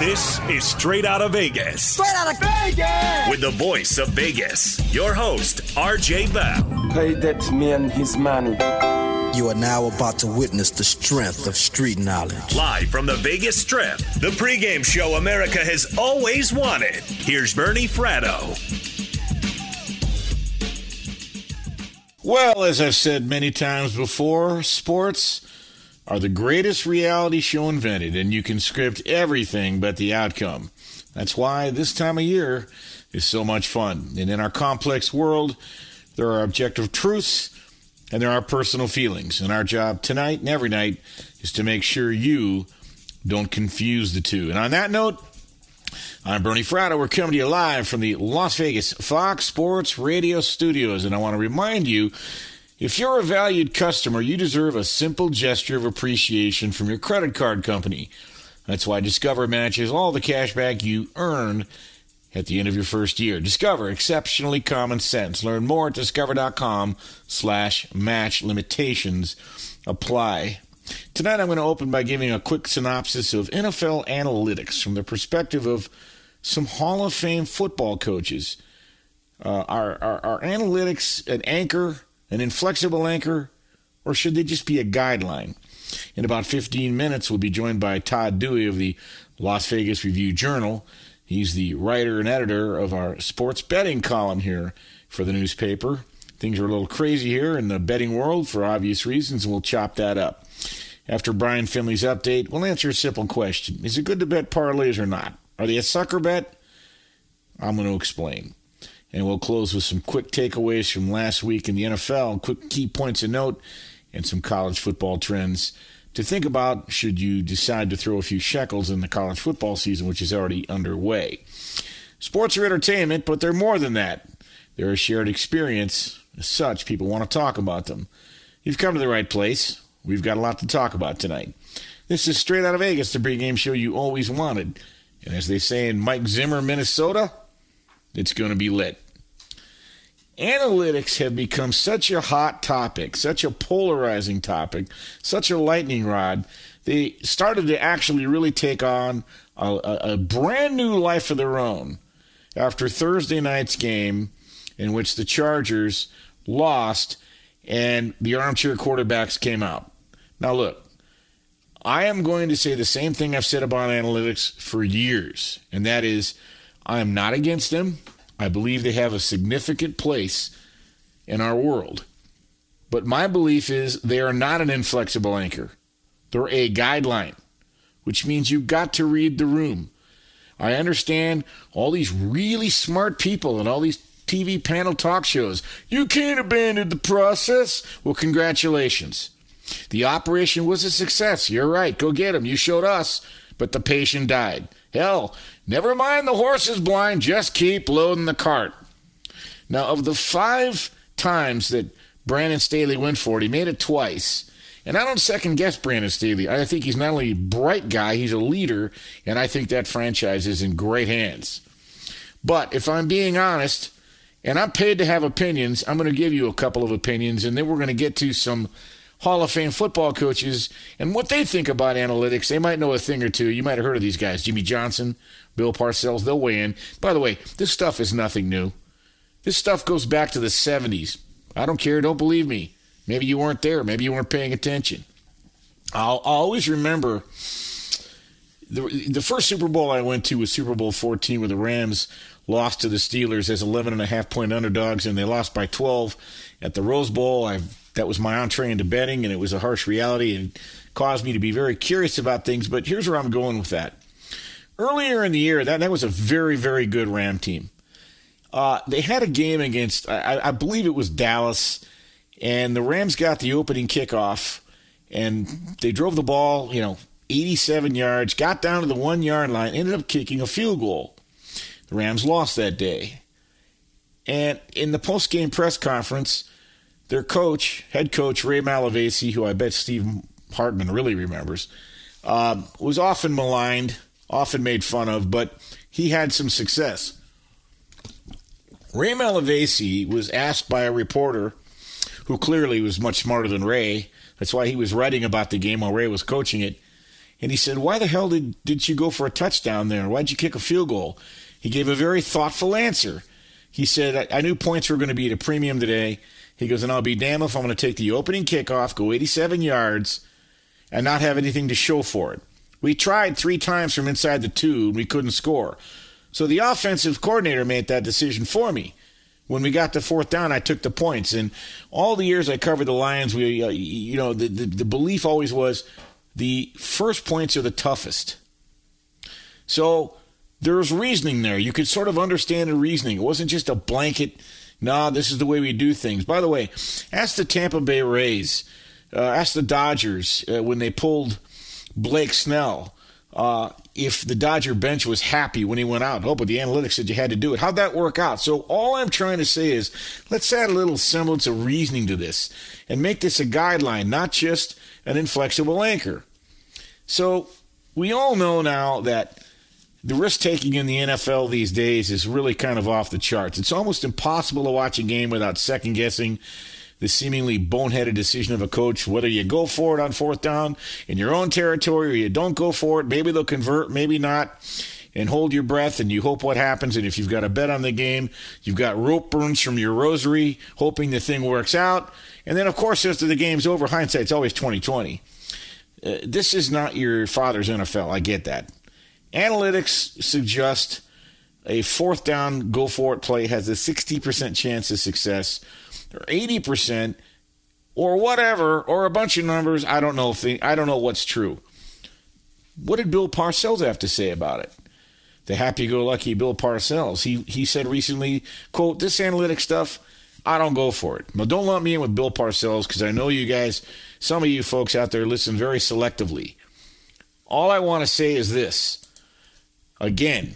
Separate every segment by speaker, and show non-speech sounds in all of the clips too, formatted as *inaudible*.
Speaker 1: This is Straight Out of Vegas.
Speaker 2: Straight out of Vegas!
Speaker 1: With the voice of Vegas, your host, RJ Bell.
Speaker 3: Pay that man his money.
Speaker 4: You are now about to witness the strength of street knowledge.
Speaker 1: Live from the Vegas Strip, the pregame show America has always wanted. Here's Bernie Fratto.
Speaker 5: Well, as I've said many times before, sports are the greatest reality show invented, and you can script everything but the outcome. That's why this time of year is so much fun. And in our complex world, there are objective truths and there are personal feelings. And our job tonight and every night is to make sure you don't confuse the two. And on that note, I'm Bernie Fratto. We're coming to you live from the Las Vegas Fox Sports Radio studios. And I want to remind you if you're a valued customer, you deserve a simple gesture of appreciation from your credit card company. That's why Discover matches all the cash back you earn at the end of your first year. Discover exceptionally common sense. Learn more at discover.com slash match limitations apply. Tonight I'm going to open by giving a quick synopsis of NFL analytics from the perspective of some Hall of Fame football coaches. Uh, our, are, are analytics an anchor an inflexible anchor, or should they just be a guideline? In about 15 minutes, we'll be joined by Todd Dewey of the Las Vegas Review Journal. He's the writer and editor of our sports betting column here for the newspaper. Things are a little crazy here in the betting world for obvious reasons, and we'll chop that up. After Brian Finley's update, we'll answer a simple question Is it good to bet parlays or not? Are they a sucker bet? I'm going to explain. And we'll close with some quick takeaways from last week in the NFL, quick key points of note, and some college football trends to think about should you decide to throw a few shekels in the college football season, which is already underway. Sports are entertainment, but they're more than that. They're a shared experience. As such, people want to talk about them. You've come to the right place. We've got a lot to talk about tonight. This is Straight Out of Vegas, the pregame show you always wanted. And as they say in Mike Zimmer, Minnesota, it's going to be lit. Analytics have become such a hot topic, such a polarizing topic, such a lightning rod. They started to actually really take on a, a, a brand new life of their own after Thursday night's game, in which the Chargers lost and the armchair quarterbacks came out. Now, look, I am going to say the same thing I've said about analytics for years, and that is I am not against them. I believe they have a significant place in our world. But my belief is they are not an inflexible anchor. They're a guideline, which means you've got to read the room. I understand all these really smart people and all these TV panel talk shows. You can't abandon the process. Well, congratulations. The operation was a success. You're right. Go get him. You showed us. But the patient died. Hell, never mind the horse is blind, just keep loading the cart. Now, of the five times that Brandon Staley went for it, he made it twice. And I don't second guess Brandon Staley. I think he's not only a bright guy, he's a leader, and I think that franchise is in great hands. But if I'm being honest, and I'm paid to have opinions, I'm going to give you a couple of opinions, and then we're going to get to some Hall of Fame football coaches and what they think about analytics. They might know a thing or two. You might have heard of these guys Jimmy Johnson, Bill Parcells. They'll weigh in. By the way, this stuff is nothing new. This stuff goes back to the 70s. I don't care. Don't believe me. Maybe you weren't there. Maybe you weren't paying attention. I'll, I'll always remember the, the first Super Bowl I went to was Super Bowl 14 where the Rams lost to the Steelers as 11 and a half point underdogs and they lost by 12 at the Rose Bowl. I've that was my entree into betting, and it was a harsh reality and caused me to be very curious about things. But here's where I'm going with that. Earlier in the year, that, that was a very, very good Ram team. Uh, they had a game against, I, I believe it was Dallas, and the Rams got the opening kickoff, and they drove the ball, you know, 87 yards, got down to the one yard line, ended up kicking a field goal. The Rams lost that day. And in the post game press conference, their coach, head coach Ray Malavasi, who I bet Steve Hartman really remembers, um, was often maligned, often made fun of, but he had some success. Ray Malavasi was asked by a reporter who clearly was much smarter than Ray. That's why he was writing about the game while Ray was coaching it. And he said, Why the hell did, did you go for a touchdown there? Why'd you kick a field goal? He gave a very thoughtful answer. He said, I, I knew points were going to be at a premium today. He goes, and I'll be damned if I'm going to take the opening kickoff, go 87 yards, and not have anything to show for it. We tried three times from inside the two, and we couldn't score. So the offensive coordinator made that decision for me. When we got to fourth down, I took the points. And all the years I covered the Lions, we, uh, you know, the, the, the belief always was the first points are the toughest. So there's reasoning there. You could sort of understand the reasoning. It wasn't just a blanket, nah, this is the way we do things. By the way, ask the Tampa Bay Rays, uh, ask the Dodgers uh, when they pulled Blake Snell uh, if the Dodger bench was happy when he went out. Oh, but the analytics said you had to do it. How'd that work out? So all I'm trying to say is let's add a little semblance of reasoning to this and make this a guideline, not just an inflexible anchor. So we all know now that the risk taking in the NFL these days is really kind of off the charts. It's almost impossible to watch a game without second guessing the seemingly boneheaded decision of a coach whether you go for it on fourth down in your own territory or you don't go for it. Maybe they'll convert, maybe not. And hold your breath and you hope what happens. And if you've got a bet on the game, you've got rope burns from your rosary, hoping the thing works out. And then, of course, after the game's over, hindsight's always 2020. Uh, this is not your father's NFL. I get that. Analytics suggest a fourth down, go for it play has a 60% chance of success or 80% or whatever or a bunch of numbers. I don't know if they, I don't know what's true. What did Bill Parcells have to say about it? The happy-go-lucky Bill Parcells. He he said recently, "quote This analytic stuff, I don't go for it." Now, don't lump me in with Bill Parcells because I know you guys, some of you folks out there, listen very selectively. All I want to say is this. Again,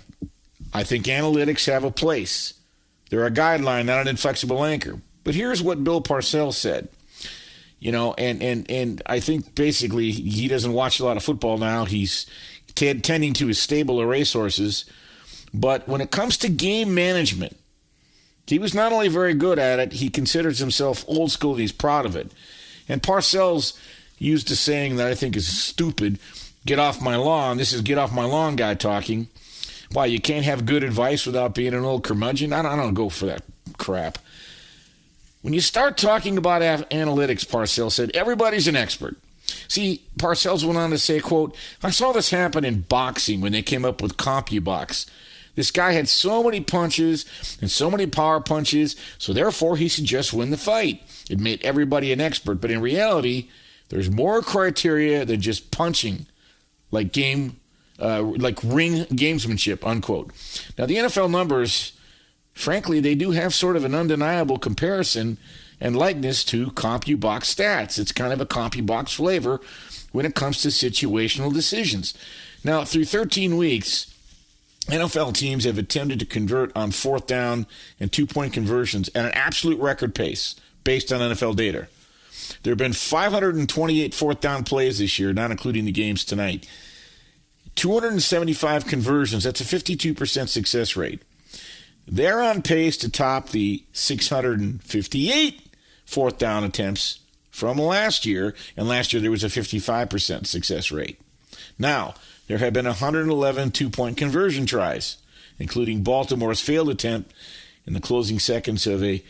Speaker 5: I think analytics have a place. They're a guideline, not an inflexible anchor. But here's what Bill Parcells said. You know, and, and, and I think basically he doesn't watch a lot of football now. He's t- tending to his stable of racehorses. But when it comes to game management, he was not only very good at it, he considers himself old school and he's proud of it. And Parcells used a saying that I think is stupid get off my lawn. This is get off my lawn guy talking. Why, you can't have good advice without being an old curmudgeon? I don't, I don't go for that crap. When you start talking about analytics, Parcells said, everybody's an expert. See, Parcells went on to say, quote, I saw this happen in boxing when they came up with CompuBox. This guy had so many punches and so many power punches, so therefore he should just win the fight. It made everybody an expert, but in reality, there's more criteria than just punching, like game, uh, like ring gamesmanship, unquote. Now the NFL numbers frankly, they do have sort of an undeniable comparison and likeness to CompuBox stats. It's kind of a CompuBox flavor when it comes to situational decisions. Now, through 13 weeks, NFL teams have attempted to convert on fourth down and two point conversions at an absolute record pace based on NFL data. There have been 528 fourth down plays this year, not including the games tonight. 275 conversions, that's a 52% success rate. They're on pace to top the 658 fourth down attempts from last year, and last year there was a 55% success rate. Now, there have been 111 two point conversion tries, including Baltimore's failed attempt in the closing seconds of a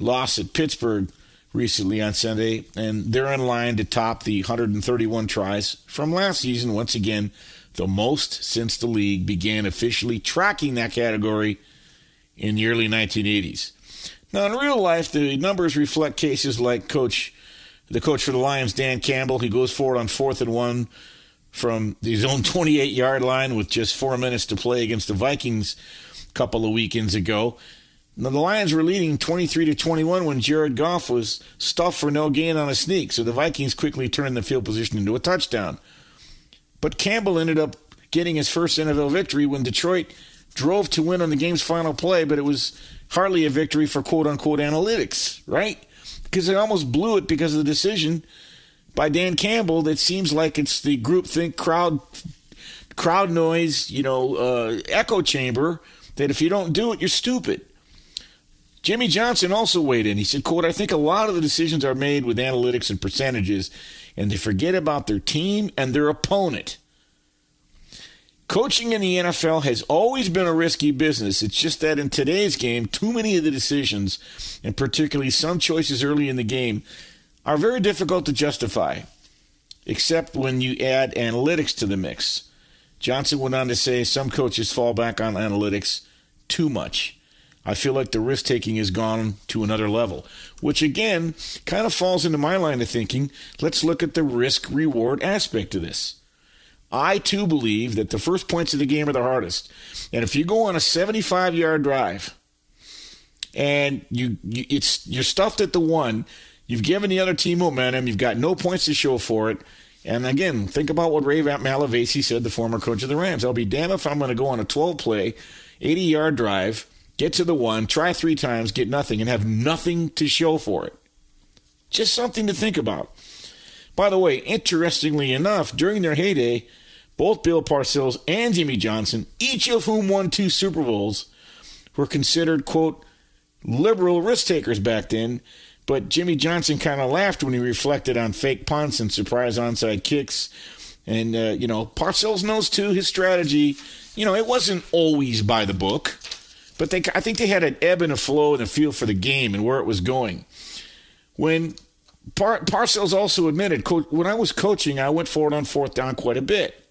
Speaker 5: loss at Pittsburgh recently on Sunday, and they're in line to top the 131 tries from last season, once again, the most since the league began officially tracking that category in the early 1980s. Now, in real life, the numbers reflect cases like coach, the coach for the Lions, Dan Campbell. He goes forward on fourth and one from his own 28 yard line with just four minutes to play against the Vikings a couple of weekends ago. Now, the Lions were leading 23 to 21 when Jared Goff was stuffed for no gain on a sneak, so the Vikings quickly turned the field position into a touchdown. But Campbell ended up getting his first NFL victory when Detroit drove to win on the game's final play, but it was hardly a victory for quote unquote analytics, right? Because they almost blew it because of the decision by Dan Campbell that seems like it's the groupthink crowd crowd noise, you know, uh, echo chamber that if you don't do it, you're stupid. Jimmy Johnson also weighed in. He said, quote, I think a lot of the decisions are made with analytics and percentages, and they forget about their team and their opponent. Coaching in the NFL has always been a risky business. It's just that in today's game, too many of the decisions, and particularly some choices early in the game, are very difficult to justify, except when you add analytics to the mix. Johnson went on to say some coaches fall back on analytics too much. I feel like the risk taking has gone to another level, which again kind of falls into my line of thinking. Let's look at the risk reward aspect of this. I too believe that the first points of the game are the hardest. And if you go on a 75 yard drive and you, you it's you're stuffed at the one, you've given the other team momentum, you've got no points to show for it. And again, think about what Ray Malavasi said, the former coach of the Rams. I'll be damned if I'm going to go on a 12 play, 80 yard drive, get to the one, try three times, get nothing, and have nothing to show for it. Just something to think about. By the way, interestingly enough, during their heyday, both Bill Parcells and Jimmy Johnson, each of whom won two Super Bowls, were considered, quote, liberal risk takers back then. But Jimmy Johnson kind of laughed when he reflected on fake punts and surprise onside kicks. And, uh, you know, Parcells knows too his strategy. You know, it wasn't always by the book, but they, I think they had an ebb and a flow and a feel for the game and where it was going. When Par- Parcells also admitted, when I was coaching, I went forward on fourth down quite a bit.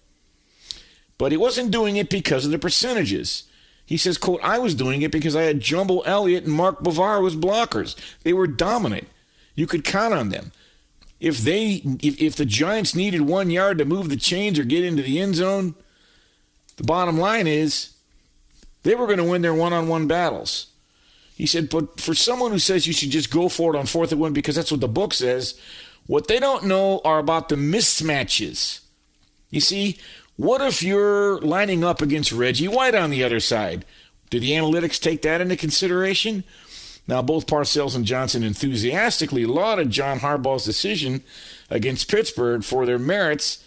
Speaker 5: But he wasn't doing it because of the percentages. He says, quote, I was doing it because I had Jumbo Elliott and Mark Bavaro as blockers. They were dominant. You could count on them. If they if, if the Giants needed one yard to move the chains or get into the end zone, the bottom line is they were going to win their one-on-one battles. He said, but for someone who says you should just go for it on fourth and one because that's what the book says, what they don't know are about the mismatches. You see, what if you're lining up against Reggie White on the other side? Do the analytics take that into consideration? Now, both Parcells and Johnson enthusiastically lauded John Harbaugh's decision against Pittsburgh for their merits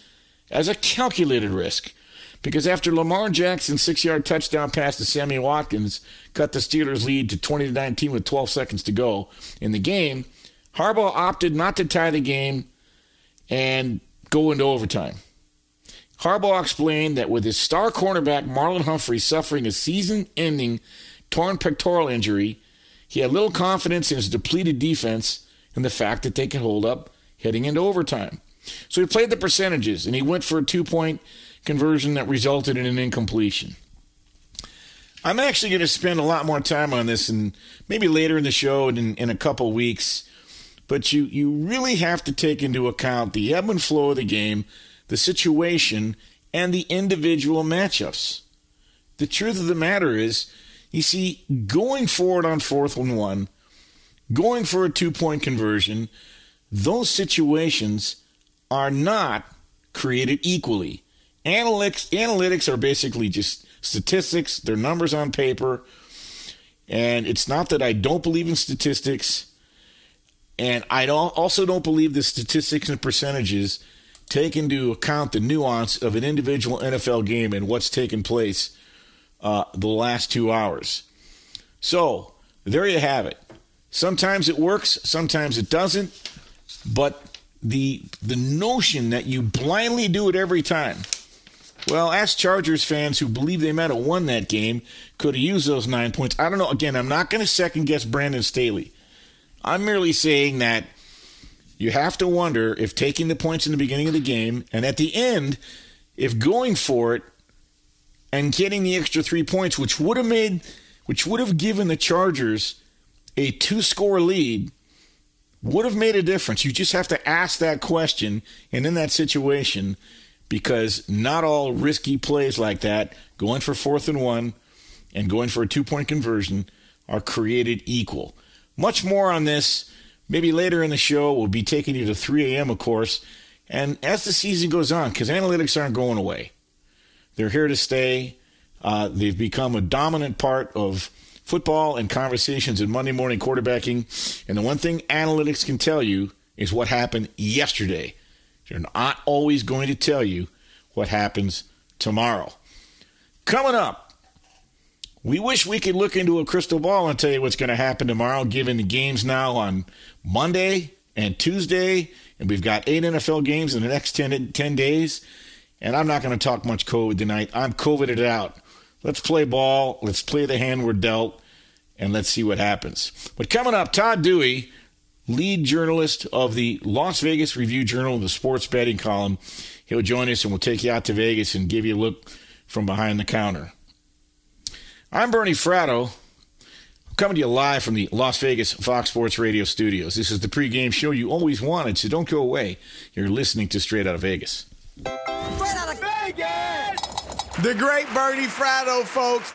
Speaker 5: as a calculated risk. Because after Lamar Jackson's six yard touchdown pass to Sammy Watkins cut the Steelers' lead to 20 to 19 with 12 seconds to go in the game, Harbaugh opted not to tie the game and go into overtime. Harbaugh explained that with his star cornerback Marlon Humphrey suffering a season ending torn pectoral injury, he had little confidence in his depleted defense and the fact that they could hold up heading into overtime. So he played the percentages and he went for a two point conversion that resulted in an incompletion. I'm actually going to spend a lot more time on this and maybe later in the show and in, in a couple weeks. But you, you really have to take into account the ebb and flow of the game, the situation, and the individual matchups. The truth of the matter is, you see, going forward on fourth and one, going for a two point conversion, those situations are not created equally. Analytics, analytics are basically just statistics, they're numbers on paper. And it's not that I don't believe in statistics, and I also don't believe the statistics and percentages take into account the nuance of an individual NFL game and what's taken place uh, the last two hours. So, there you have it. Sometimes it works, sometimes it doesn't, but the the notion that you blindly do it every time well, ask Chargers fans who believe they might have won that game could have used those nine points. I don't know. Again, I'm not going to second guess Brandon Staley. I'm merely saying that you have to wonder if taking the points in the beginning of the game and at the end, if going for it and getting the extra three points, which would have made, which would have given the Chargers a two score lead, would have made a difference. You just have to ask that question. And in that situation, because not all risky plays like that, going for fourth and one and going for a two point conversion, are created equal. Much more on this maybe later in the show. We'll be taking you to 3 a.m., of course. And as the season goes on, because analytics aren't going away, they're here to stay. Uh, they've become a dominant part of football and conversations in Monday morning quarterbacking. And the one thing analytics can tell you is what happened yesterday. They're not always going to tell you what happens tomorrow. Coming up, we wish we could look into a crystal ball and tell you what's going to happen tomorrow, given the games now on Monday and Tuesday, and we've got eight NFL games in the next 10, 10 days. And I'm not going to talk much COVID tonight. I'm COVIDed out. Let's play ball. Let's play the hand we're dealt, and let's see what happens. But coming up, Todd Dewey, lead journalist of the Las Vegas Review Journal, the sports betting column, he'll join us and we'll take you out to Vegas and give you a look from behind the counter. I'm Bernie Fratto. I'm coming to you live from the Las Vegas Fox Sports Radio studios. This is the pregame show you always wanted, so don't go away. You're listening to Straight Out of Vegas.
Speaker 2: Straight out of Vegas! The great Bernie Fratto, folks.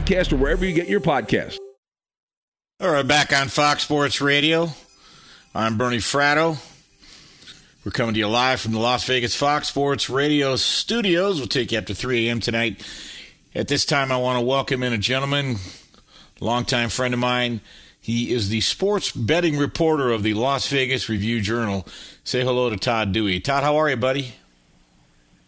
Speaker 6: podcast or wherever you get your podcast.
Speaker 5: All right, back on Fox Sports Radio. I'm Bernie Fratto. We're coming to you live from the Las Vegas Fox Sports Radio studios. We'll take you up to 3 a.m. tonight. At this time, I want to welcome in a gentleman, longtime friend of mine. He is the sports betting reporter of the Las Vegas Review Journal. Say hello to Todd Dewey. Todd, how are you, buddy?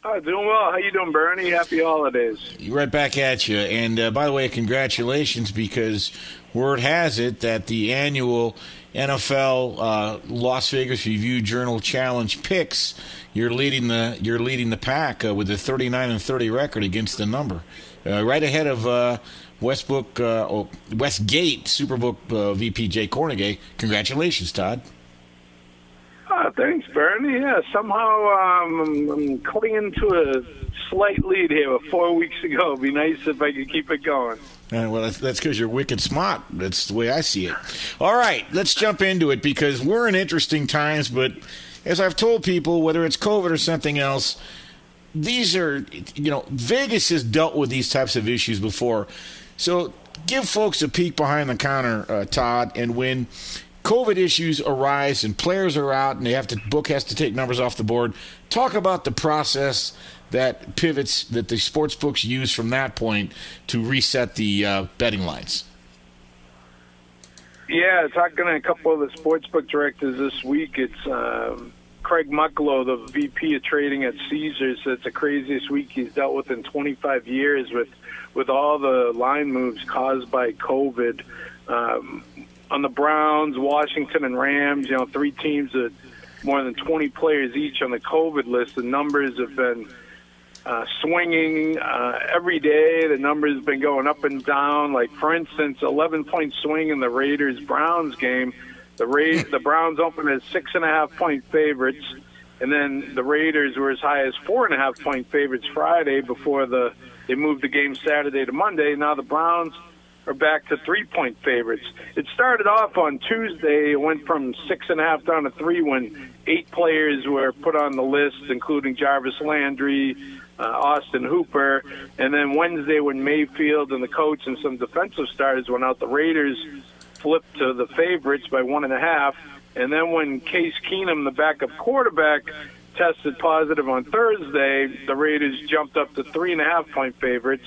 Speaker 7: Oh, doing well. How you doing, Bernie? Happy holidays.
Speaker 5: Right back at you. And uh, by the way, congratulations because word has it that the annual NFL uh, Las Vegas Review Journal Challenge picks you're leading the you're leading the pack uh, with a 39 and 30 record against the number, uh, right ahead of uh, Westbrook oh, Westgate Superbook VP Jay Kornegay. Congratulations, Todd.
Speaker 7: Uh, thanks, Bernie. Yeah, somehow um, I'm, clinging to a slight lead here four weeks ago. It'd be nice if I could keep it going.
Speaker 5: Uh, well, that's because you're wicked smart. That's the way I see it. All right, let's jump into it because we're in interesting times. But as I've told people, whether it's COVID or something else, these are, you know, Vegas has dealt with these types of issues before. So give folks a peek behind the counter, uh, Todd. And when COVID issues arise and players are out and they have to book has to take numbers off the board. Talk about the process that pivots that the sports books use from that point to reset the uh, betting lines.
Speaker 7: Yeah, talking to a couple of the sports book directors this week. It's um, Craig Mucklow, the VP of trading at Caesars. It's the craziest week he's dealt with in 25 years with with all the line moves caused by COVID. Um, on the Browns, Washington, and Rams. You know, three teams that more than 20 players each on the COVID list. The numbers have been uh, swinging uh, every day. The numbers have been going up and down. Like for instance, 11 point swing in the Raiders Browns game. The Ra- the Browns opened as six and a half point favorites, and then the Raiders were as high as four and a half point favorites Friday before the they moved the game Saturday to Monday. Now the Browns are back to three point favorites. It started off on Tuesday. It went from six and a half down to three when eight players were put on the list, including Jarvis Landry, uh, Austin Hooper. And then Wednesday, when Mayfield and the coach and some defensive starters went out, the Raiders flipped to the favorites by one and a half. And then when Case Keenum, the backup quarterback, tested positive on Thursday, the Raiders jumped up to three and a half point favorites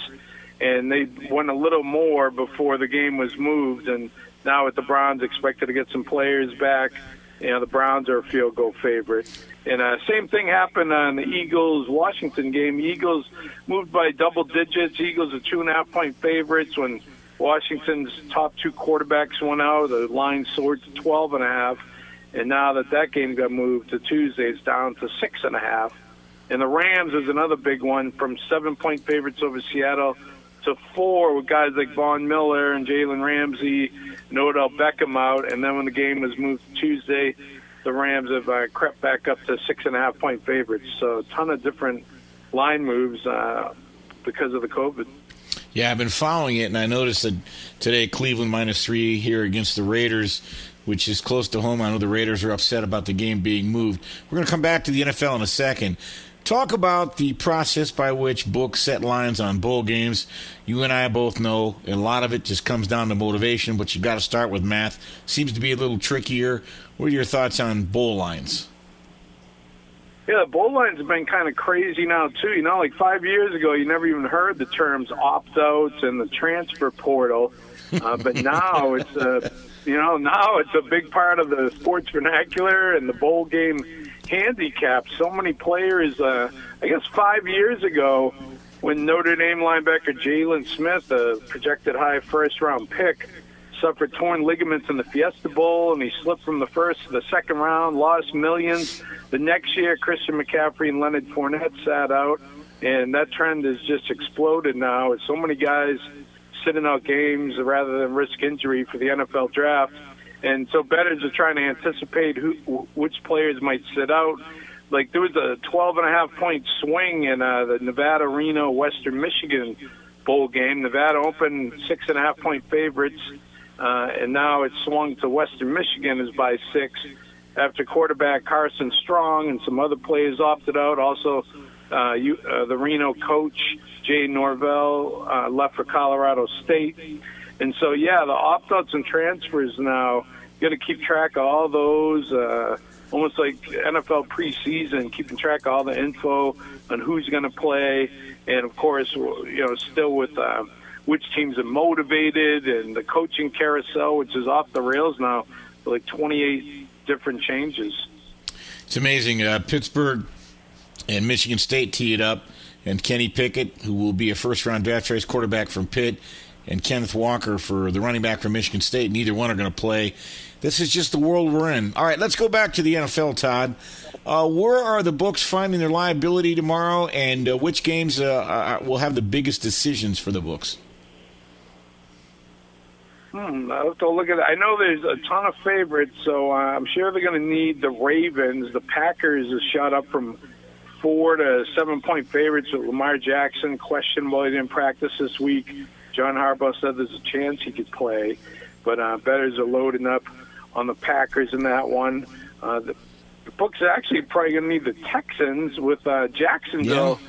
Speaker 7: and they won a little more before the game was moved. And now with the Browns expected to get some players back, you know the Browns are a field goal favorite. And uh, same thing happened on the Eagles Washington game. Eagles moved by double digits. Eagles are two and a half point favorites when Washington's top two quarterbacks went out. The line soared to twelve and a half. And now that that game got moved to Tuesday, it's down to six and a half. And the Rams is another big one from seven point favorites over Seattle to four with guys like Von Miller and Jalen Ramsey and Odell Beckham out. And then when the game was moved Tuesday, the Rams have uh, crept back up to six and a half point favorites. So a ton of different line moves uh, because of the COVID.
Speaker 5: Yeah, I've been following it, and I noticed that today Cleveland minus three here against the Raiders, which is close to home. I know the Raiders are upset about the game being moved. We're going to come back to the NFL in a second. Talk about the process by which books set lines on bowl games. You and I both know a lot of it just comes down to motivation, but you got to start with math. Seems to be a little trickier. What are your thoughts on bowl lines?
Speaker 7: Yeah, the bowl lines have been kind of crazy now too. You know, like five years ago, you never even heard the terms opt-outs and the transfer portal, uh, *laughs* but now it's a, you know, now it's a big part of the sports vernacular and the bowl game handicap. So many players. Uh, I guess five years ago, when Notre Dame linebacker Jaylon Smith, a projected high first-round pick, suffered torn ligaments in the Fiesta Bowl, and he slipped from the first to the second round, lost millions. The next year, Christian McCaffrey and Leonard Fournette sat out, and that trend has just exploded now. With so many guys sitting out games rather than risk injury for the NFL draft, and so bettors are trying to anticipate who, which players might sit out. Like there was a 12 and a half point swing in uh, the Nevada Reno Western Michigan bowl game. Nevada opened six and a half point favorites uh, and now it's swung to Western Michigan is by six after quarterback Carson Strong and some other players opted out. Also, uh, you, uh, the Reno coach Jay Norvell uh, left for Colorado State, and so yeah, the opt-outs and transfers now. You got to keep track of all those. Uh, almost like NFL preseason, keeping track of all the info on who's going to play, and of course, you know, still with. Uh, which teams are motivated and the coaching carousel, which is off the rails now, like 28 different changes.
Speaker 5: It's amazing. Uh, Pittsburgh and Michigan State tee it up, and Kenny Pickett, who will be a first round draft choice quarterback from Pitt, and Kenneth Walker for the running back from Michigan State. Neither one are going to play. This is just the world we're in. All right, let's go back to the NFL, Todd. Uh, where are the books finding their liability tomorrow, and uh, which games uh, uh will have the biggest decisions for the books?
Speaker 7: Hmm, I have to look at it. I know there's a ton of favorites, so uh, I'm sure they're going to need the Ravens. The Packers have shot up from four to seven point favorites with Lamar Jackson questionable. He didn't practice this week. John Harbaugh said there's a chance he could play, but uh, bettors are loading up on the Packers in that one. Uh, the, the books are actually probably going to need the Texans with uh, Jacksonville. Yeah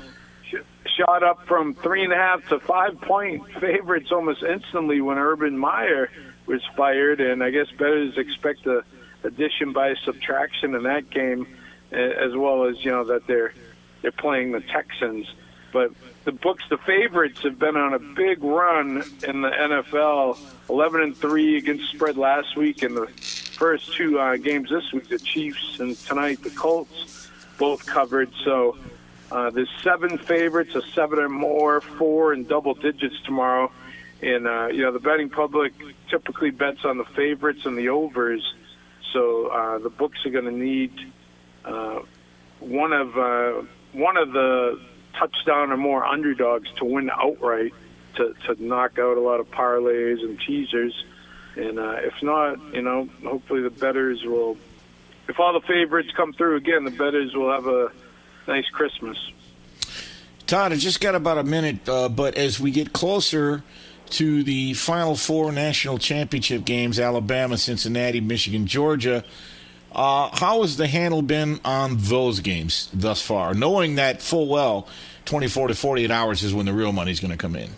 Speaker 7: shot up from three and a half to five point favorites almost instantly when Urban Meyer was fired, and I guess bettors expect a addition by subtraction in that game, as well as you know that they're they're playing the Texans. But the books, the favorites have been on a big run in the NFL, 11 and three against spread last week, and the first two uh, games this week, the Chiefs and tonight the Colts, both covered. So uh, there's seven favorites, a seven or more, four in double digits tomorrow. And, uh, you know, the betting public typically bets on the favorites and the overs. So uh, the books are going to need uh, one of uh, one of the touchdown or more underdogs to win outright to, to knock out a lot of parlays and teasers. And uh, if not, you know, hopefully the betters will. If all the favorites come through again, the betters will have a nice Christmas.
Speaker 5: Todd, I just got about a minute, uh, but as we get closer to the Final Four national championship games Alabama, Cincinnati, Michigan, Georgia uh, how has the handle been on those games thus far, knowing that full well 24 to 48 hours is when the real money is going to come in?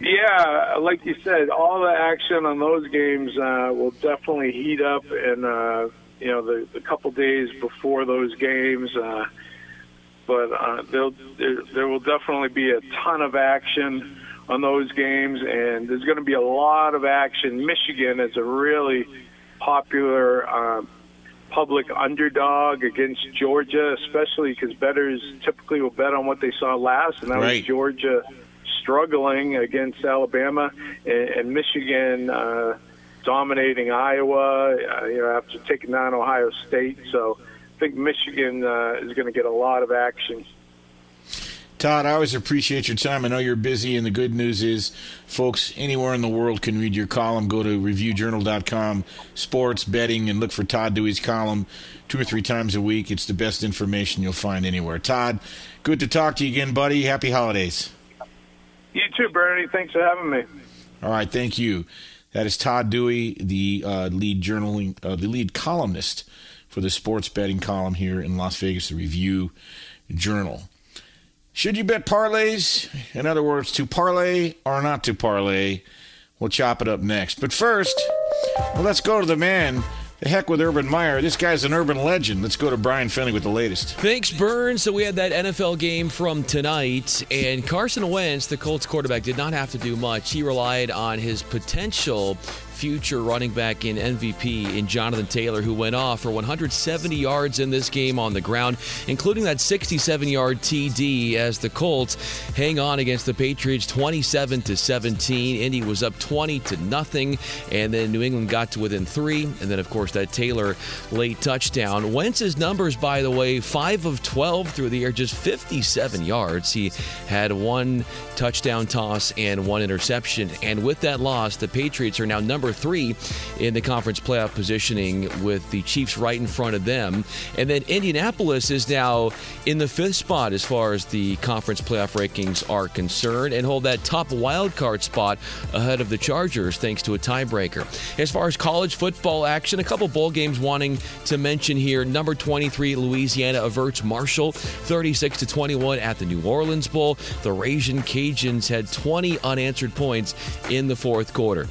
Speaker 7: Yeah, like you said, all the action on those games uh, will definitely heat up, and uh, you know the, the couple days before those games. Uh, but uh, there, there will definitely be a ton of action on those games, and there's going to be a lot of action. Michigan is a really popular uh, public underdog against Georgia, especially because bettors typically will bet on what they saw last, and that right. was Georgia struggling against Alabama and, and Michigan. Uh, dominating Iowa, uh, you know, after taking down Ohio State. So I think Michigan uh, is going to get a lot of action.
Speaker 5: Todd, I always appreciate your time. I know you're busy, and the good news is, folks anywhere in the world can read your column. Go to reviewjournal.com, sports, betting, and look for Todd Dewey's column two or three times a week. It's the best information you'll find anywhere. Todd, good to talk to you again, buddy. Happy holidays.
Speaker 7: You too, Bernie. Thanks for having me.
Speaker 5: All right, thank you. That is Todd Dewey, the uh, lead journaling, uh, the lead columnist for the sports betting column here in Las Vegas, the Review Journal. Should you bet parlays? In other words, to parlay or not to parlay? We'll chop it up next. But first, well, let's go to the man the heck with Urban Meyer. This guy's an urban legend. Let's go to Brian Finley with the latest.
Speaker 8: Thanks, Burns. So we had that NFL game from tonight, and Carson Wentz, the Colts quarterback, did not have to do much. He relied on his potential future running back in MVP in Jonathan Taylor, who went off for 170 yards in this game on the ground, including that 67 yard TD as the Colts hang on against the Patriots 27 to 17. Indy was up 20 to nothing, and then New England got to within three. And then, of course, that Taylor late touchdown. Wentz's numbers, by the way, 5 of 12 through the air, just 57 yards. He had one touchdown toss and one interception. And with that loss, the Patriots are now number three in the conference playoff positioning with the Chiefs right in front of them. And then Indianapolis is now in the fifth spot as far as the conference playoff rankings are concerned and hold that top wild card spot ahead of the Chargers thanks to a tiebreaker. As far as college football action, a couple bowl games wanting to mention here. Number 23, Louisiana averts Marshall 36 to 21 at the New Orleans Bowl. The Ragin' Cajuns had 20 unanswered points in the fourth quarter.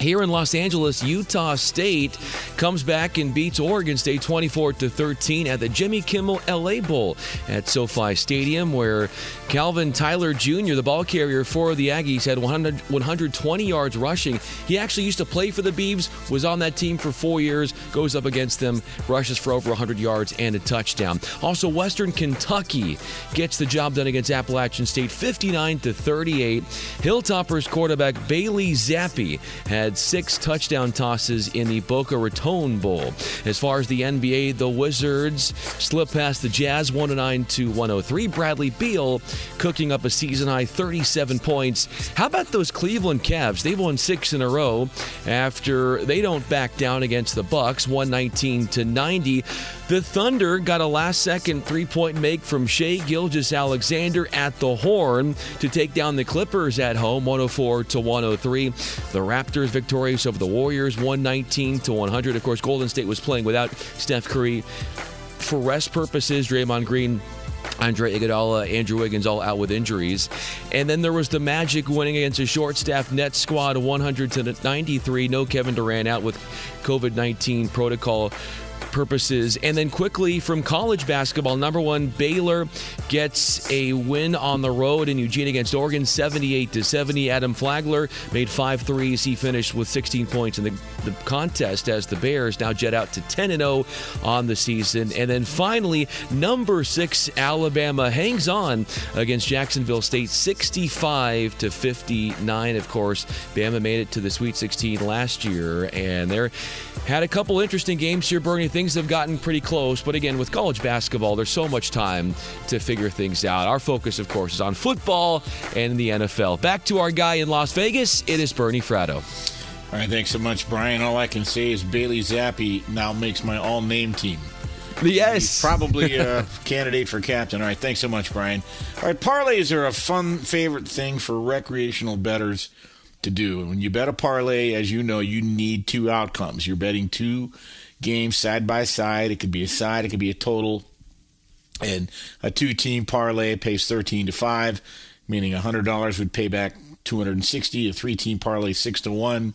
Speaker 8: Here in Los Angeles, Utah State comes back and beats Oregon State 24 to 13 at the Jimmy Kimmel LA Bowl at SoFi Stadium, where Calvin Tyler Jr., the ball carrier for the Aggies, had 100, 120 yards rushing. He actually used to play for the Beavs, was on that team for four years, goes up against them, rushes for over 100 yards and a touchdown. Also, Western Kentucky gets the job done against Appalachian State 59 to 38. Hilltoppers quarterback Bailey Zappe had had six touchdown tosses in the Boca Raton Bowl. As far as the NBA, the Wizards slip past the Jazz 109 to 103. Bradley Beal cooking up a season high 37 points. How about those Cleveland Cavs? They've won six in a row after they don't back down against the Bucks 119 to 90. The Thunder got a last second three point make from Shai Gilgeous-Alexander at the horn to take down the Clippers at home 104 to 103. The Raptors victorious over the Warriors 119 to 100. Of course, Golden State was playing without Steph Curry. For rest purposes, Draymond Green Andre Iguodala, Andrew Wiggins all out with injuries. And then there was the Magic winning against a short staff net squad 100 to 93. No Kevin Durant out with COVID 19 protocol purposes. And then quickly from college basketball, number one, Baylor gets a win on the road in Eugene against Oregon, 78 to 70. Adam Flagler made five threes. He finished with 16 points in the, the contest as the Bears now jet out to 10 and 0 on the season. And then finally, number six, Alabama hangs on against Jacksonville State, 65 to 59. Of course, Bama made it to the Sweet 16 last year, and they had a couple interesting games here, Bernie things have gotten pretty close. But again, with college basketball, there's so much time to figure things out. Our focus, of course, is on football and the NFL. Back to our guy in Las Vegas. It is Bernie Fratto.
Speaker 5: All right, thanks so much, Brian. All I can say is Bailey Zappe now makes my all name team.
Speaker 8: Yes.
Speaker 5: He's probably a *laughs* candidate for captain. All right, thanks so much, Brian. All right, parlays are a fun favorite thing for recreational bettors to do. When you bet a parlay, as you know, you need two outcomes. You're betting two games side by side. It could be a side, it could be a total. And a two team parlay pays 13 to 5, meaning $100 would pay back 260. A three team parlay, 6 to 1.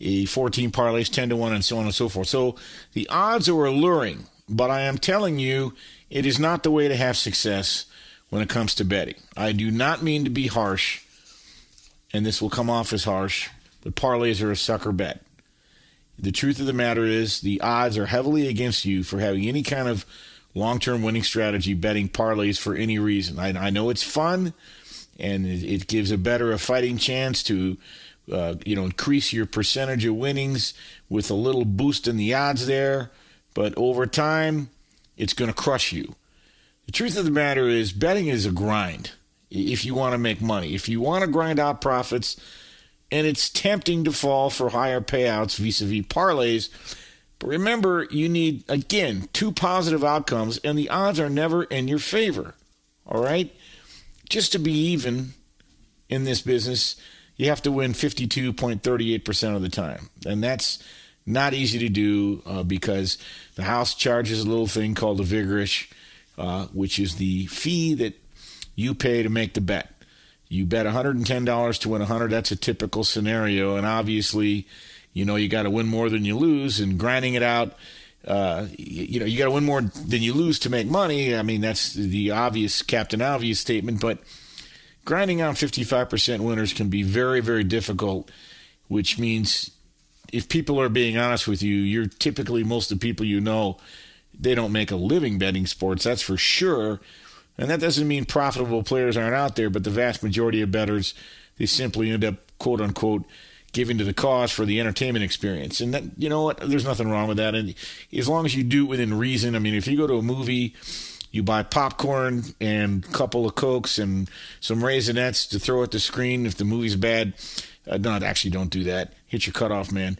Speaker 5: A 14 parlay is 10 to 1, and so on and so forth. So the odds are alluring, but I am telling you, it is not the way to have success when it comes to betting. I do not mean to be harsh, and this will come off as harsh, but parlays are a sucker bet. The truth of the matter is, the odds are heavily against you for having any kind of long term winning strategy betting parlays for any reason. I, I know it's fun and it, it, gives a better a fighting chance to. Uh, you know, increase your percentage of winnings with a little boost in the odds there, but over time, it's going to crush you. The truth of the matter is, betting is a grind if you want to make money. If you want to grind out profits, and it's tempting to fall for higher payouts vis a vis parlays. But remember, you need, again, two positive outcomes, and the odds are never in your favor. All right? Just to be even in this business, you have to win 52.38% of the time. And that's Not easy to do uh, because the house charges a little thing called a vigorish, uh, which is the fee that you pay to make the bet. You bet $110 to win 100. That's a typical scenario, and obviously, you know you got to win more than you lose, and grinding it out. Uh, you know, you got to win more than you lose to make money. I mean, that's the obvious Captain Obvious statement, but grinding out 55% winners can be very, very difficult, which means if people are being honest with you, you're typically most of the people you know, they don't make a living betting sports, that's for sure. And that doesn't mean profitable players aren't out there, but the vast majority of bettors, they simply end up, quote unquote, giving to the cause for the entertainment experience. And that, you know what, there's nothing wrong with that. And as long as you do it within reason, I mean, if you go to a movie, you buy popcorn and a couple of cokes and some raisinets to throw at the screen if the movie's bad. Uh, actually, don't do that. Hit your cutoff, man.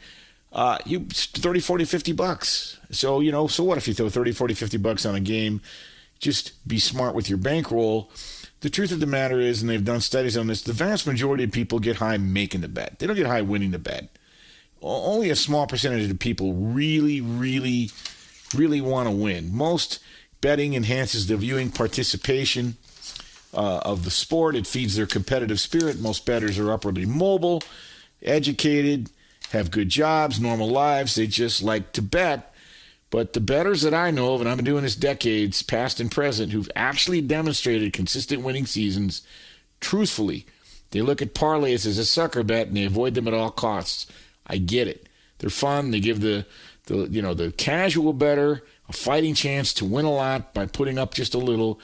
Speaker 5: Uh, you 30, 40, 50 bucks. So, you know, so what if you throw 30, 40, 50 bucks on a game? Just be smart with your bankroll. The truth of the matter is, and they've done studies on this, the vast majority of people get high making the bet. They don't get high winning the bet. Only a small percentage of people really, really, really want to win. Most betting enhances the viewing participation uh, of the sport. It feeds their competitive spirit. Most bettors are upwardly mobile, educated, have good jobs, normal lives. They just like to bet. But the bettors that I know of, and I've been doing this decades, past and present, who've actually demonstrated consistent winning seasons, truthfully, they look at parlays as a sucker bet and they avoid them at all costs. I get it. They're fun. They give the, the you know the casual better a fighting chance to win a lot by putting up just a little.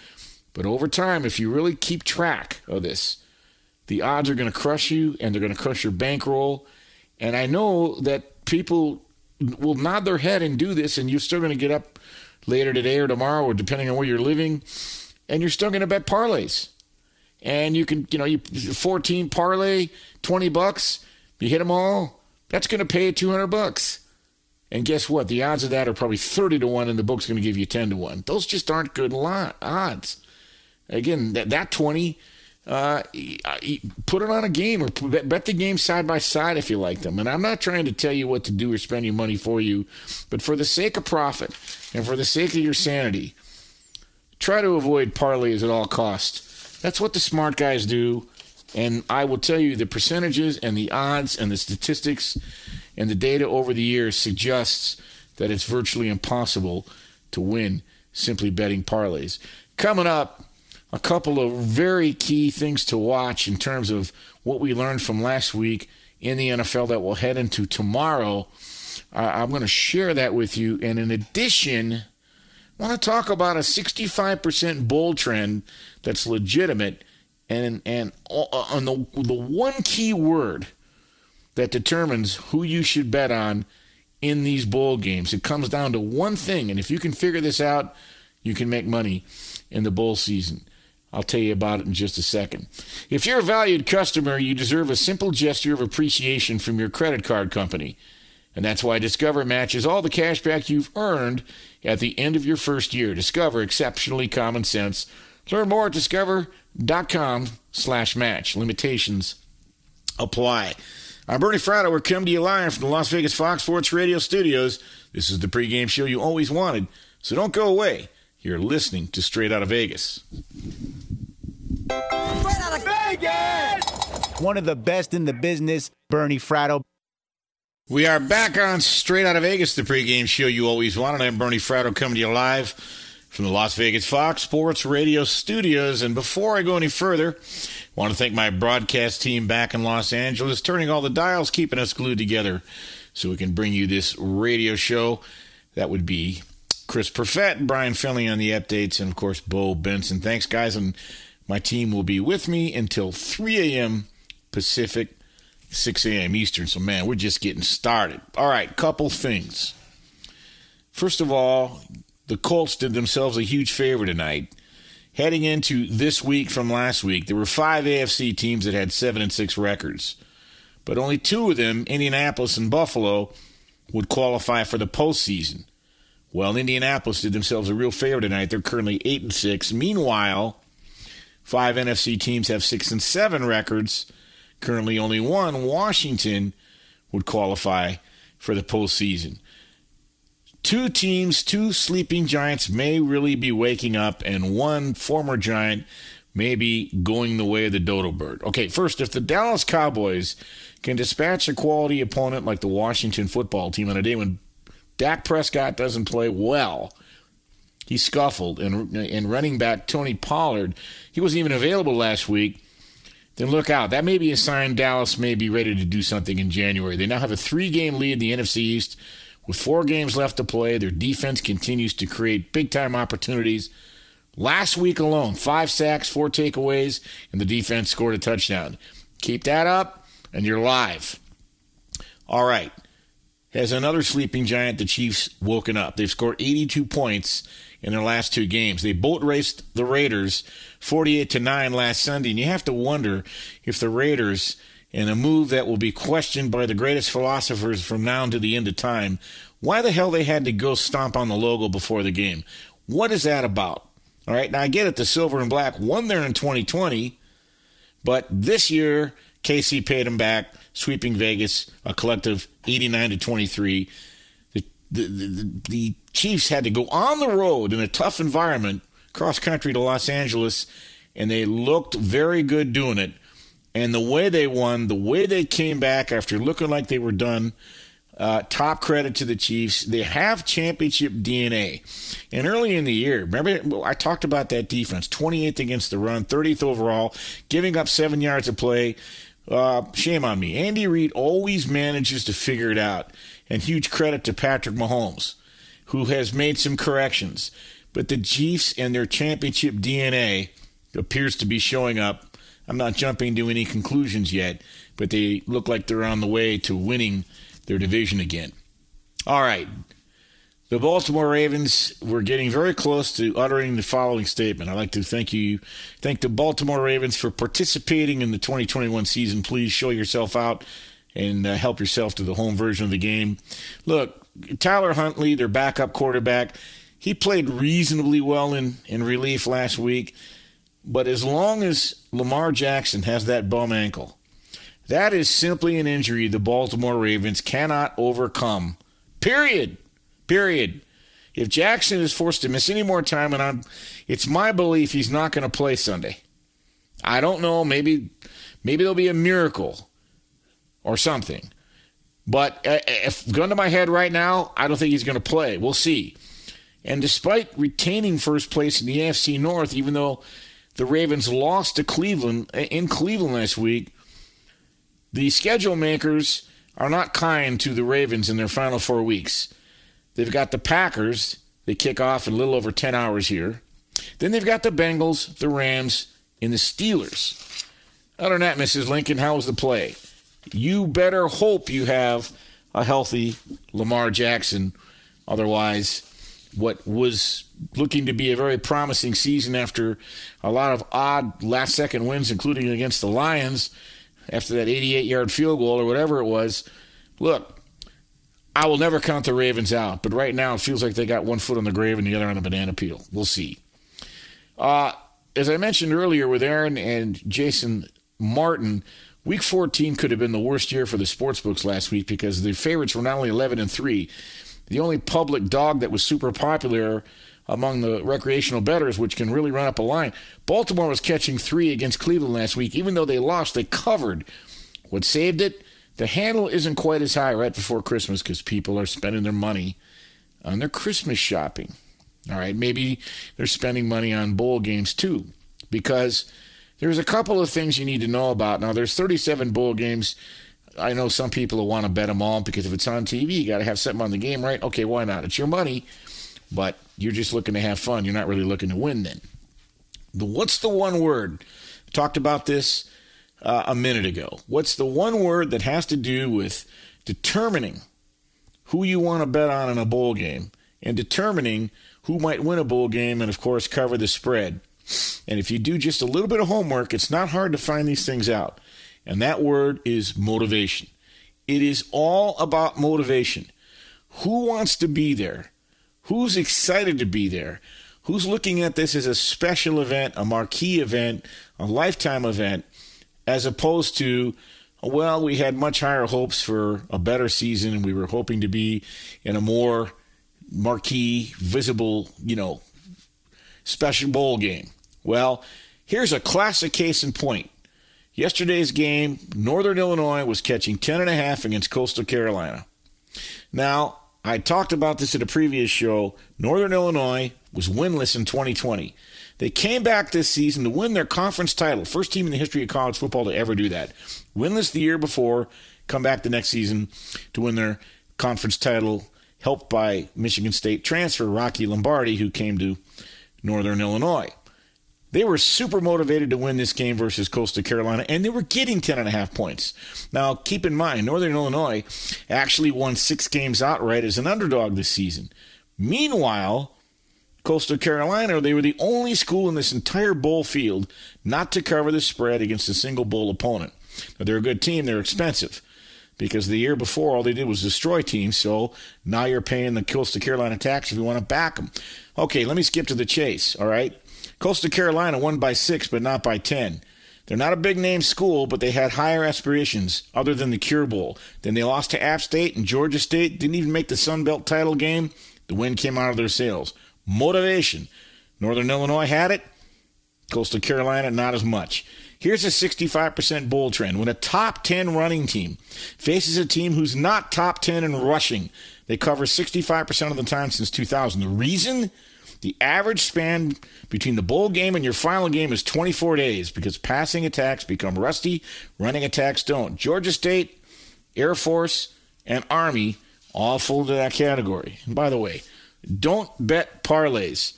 Speaker 5: But over time, if you really keep track of this, the odds are going to crush you and they're going to crush your bankroll. And I know that people will nod their head and do this, and you're still going to get up later today or tomorrow, or depending on where you're living, and you're still going to bet parlays. And you can, you know, you 14 parlay, 20 bucks, you hit them all, that's going to pay you 200 bucks. And guess what? The odds of that are probably 30 to 1, and the book's going to give you 10 to 1. Those just aren't good lot, odds. Again, that, that 20, uh, put it on a game or bet the game side by side if you like them. And I'm not trying to tell you what to do or spend your money for you, but for the sake of profit and for the sake of your sanity, try to avoid parlays at all costs. That's what the smart guys do. And I will tell you the percentages and the odds and the statistics and the data over the years suggests that it's virtually impossible to win simply betting parlays. Coming up, a couple of very key things to watch in terms of what we learned from last week in the NFL that we'll head into tomorrow. Uh, I'm going to share that with you. And in addition, I want to talk about a 65% bowl trend that's legitimate and and uh, on the the one key word that determines who you should bet on in these bowl games. It comes down to one thing, and if you can figure this out, you can make money in the bowl season. I'll tell you about it in just a second. If you're a valued customer, you deserve a simple gesture of appreciation from your credit card company. And that's why Discover matches all the cash back you've earned at the end of your first year. Discover exceptionally common sense. Learn more at discover.com slash match. Limitations apply. I'm Bernie Fratto. We're coming to you live from the Las Vegas Fox Sports Radio studios. This is the pregame show you always wanted, so don't go away. You're listening to Straight Out of Vegas.
Speaker 2: Straight out of Vegas!
Speaker 9: One of the best in the business, Bernie Fratto.
Speaker 5: We are back on Straight Out of Vegas, the pregame show you always wanted. I'm Bernie Fratto coming to you live from the Las Vegas Fox Sports Radio studios. And before I go any further, I want to thank my broadcast team back in Los Angeles, turning all the dials, keeping us glued together so we can bring you this radio show. That would be Chris Perfett, Brian Finley on the updates, and of course, Bo Benson. Thanks, guys. And my team will be with me until 3 a.m. Pacific, 6 a.m. Eastern. So, man, we're just getting started. All right, couple things. First of all, the Colts did themselves a huge favor tonight. Heading into this week from last week, there were five AFC teams that had seven and six records, but only two of them, Indianapolis and Buffalo, would qualify for the postseason. Well, Indianapolis did themselves a real favor tonight. They're currently eight and six. Meanwhile, five NFC teams have six and seven records. Currently, only one, Washington, would qualify for the postseason. Two teams, two sleeping giants may really be waking up, and one former giant may be going the way of the dodo bird. Okay, first, if the Dallas Cowboys can dispatch a quality opponent like the Washington football team on a day when Dak Prescott doesn't play well, he scuffled, and, and running back Tony Pollard, he wasn't even available last week. Then look out. That may be a sign Dallas may be ready to do something in January. They now have a three game lead in the NFC East. With four games left to play, their defense continues to create big time opportunities. Last week alone, five sacks, four takeaways, and the defense scored a touchdown. Keep that up, and you're live. All right. Has another sleeping giant, the Chiefs, woken up? They've scored 82 points in their last two games. They boat raced the Raiders 48 to 9 last Sunday, and you have to wonder if the Raiders, in a move that will be questioned by the greatest philosophers from now to the end of time, why the hell they had to go stomp on the logo before the game. What is that about? All right, now I get it, the silver and black won there in 2020, but this year, KC paid them back, sweeping Vegas, a collective 89 to 23 the, the, the Chiefs had to go on the road in a tough environment, cross country to Los Angeles, and they looked very good doing it. And the way they won, the way they came back after looking like they were done, uh, top credit to the Chiefs. They have championship DNA. And early in the year, remember I talked about that defense 28th against the run, 30th overall, giving up seven yards of play. Uh, shame on me. Andy Reid always manages to figure it out. And huge credit to Patrick Mahomes, who has made some corrections. But the Chiefs and their championship DNA appears to be showing up. I'm not jumping to any conclusions yet, but they look like they're on the way to winning their division again. All right. The Baltimore Ravens were getting very close to uttering the following statement. I'd like to thank you, thank the Baltimore Ravens for participating in the 2021 season. Please show yourself out and uh, help yourself to the home version of the game. Look, Tyler Huntley, their backup quarterback, he played reasonably well in, in relief last week. But as long as Lamar Jackson has that bum ankle, that is simply an injury the Baltimore Ravens cannot overcome. Period. Period. If Jackson is forced to miss any more time, and I'm, it's my belief he's not going to play Sunday. I don't know. Maybe, maybe there'll be a miracle or something. But uh, if gun to my head right now, I don't think he's going to play. We'll see. And despite retaining first place in the AFC North, even though the Ravens lost to Cleveland uh, in Cleveland last week, the schedule makers are not kind to the Ravens in their final four weeks. They've got the Packers. They kick off in a little over 10 hours here. Then they've got the Bengals, the Rams, and the Steelers. Other than that, Mrs. Lincoln, how was the play? you better hope you have a healthy Lamar Jackson. Otherwise, what was looking to be a very promising season after a lot of odd last second wins, including against the Lions after that 88 yard field goal or whatever it was. Look, I will never count the Ravens out, but right now it feels like they got one foot on the grave and the other on a banana peel. We'll see. Uh, as I mentioned earlier with Aaron and Jason Martin, Week 14 could have been the worst year for the sports books last week because the favorites were not only 11 and 3. The only public dog that was super popular among the recreational bettors, which can really run up a line. Baltimore was catching three against Cleveland last week. Even though they lost, they covered. What saved it? The handle isn't quite as high right before Christmas because people are spending their money on their Christmas shopping. All right, maybe they're spending money on bowl games too because there's a couple of things you need to know about. Now, there's 37 bowl games. I know some people will want to bet them all because if it's on TV, you got to have something on the game, right? Okay, why not? It's your money, but you're just looking to have fun. You're not really looking to win then. The, what's the one word? talked about this uh, a minute ago. What's the one word that has to do with determining who you want to bet on in a bowl game and determining who might win a bowl game and, of course, cover the spread? And if you do just a little bit of homework, it's not hard to find these things out. And that word is motivation. It is all about motivation. Who wants to be there? Who's excited to be there? Who's looking at this as a special event, a marquee event, a lifetime event, as opposed to, Well, we had much higher hopes for a better season, and we were hoping to be in a more marquee, visible, you know, special bowl game. Well, here's a classic case in point. Yesterday's game, Northern Illinois was catching 10.5 against Coastal Carolina. Now, I talked about this at a previous show. Northern Illinois was winless in 2020. They came back this season to win their conference title. First team in the history of college football to ever do that. Winless the year before, come back the next season to win their conference title, helped by Michigan State transfer Rocky Lombardi, who came to Northern Illinois. They were super motivated to win this game versus Coastal Carolina, and they were getting 10.5 points. Now, keep in mind, Northern Illinois actually won six games outright as an underdog this season. Meanwhile, Coastal Carolina, they were the only school in this entire bowl field not to cover the spread against a single bowl opponent. Now, they're a good team, they're expensive because the year before all they did was destroy teams. So now you're paying the Coastal Carolina tax if you want to back them. Okay, let me skip to the chase. All right. Coastal Carolina won by six, but not by 10. They're not a big name school, but they had higher aspirations other than the Cure Bowl. Then they lost to App State and Georgia State, didn't even make the Sun Belt title game. The win came out of their sails. Motivation. Northern Illinois had it, Coastal Carolina, not as much. Here's a 65% bowl trend. When a top 10 running team faces a team who's not top 10 in rushing, they cover 65% of the time since 2000. The reason? The average span between the bowl game and your final game is 24 days because passing attacks become rusty, running attacks don't. Georgia State, Air Force, and Army all fall into that category. And by the way, don't bet parlays.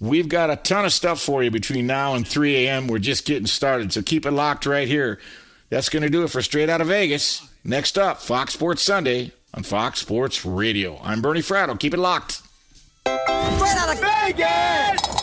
Speaker 5: We've got a ton of stuff for you between now and 3 a.m. We're just getting started, so keep it locked right here. That's going to do it for Straight Out of Vegas. Next up, Fox Sports Sunday on Fox Sports Radio. I'm Bernie Fratto. Keep it locked.
Speaker 2: Straight out of Vegas!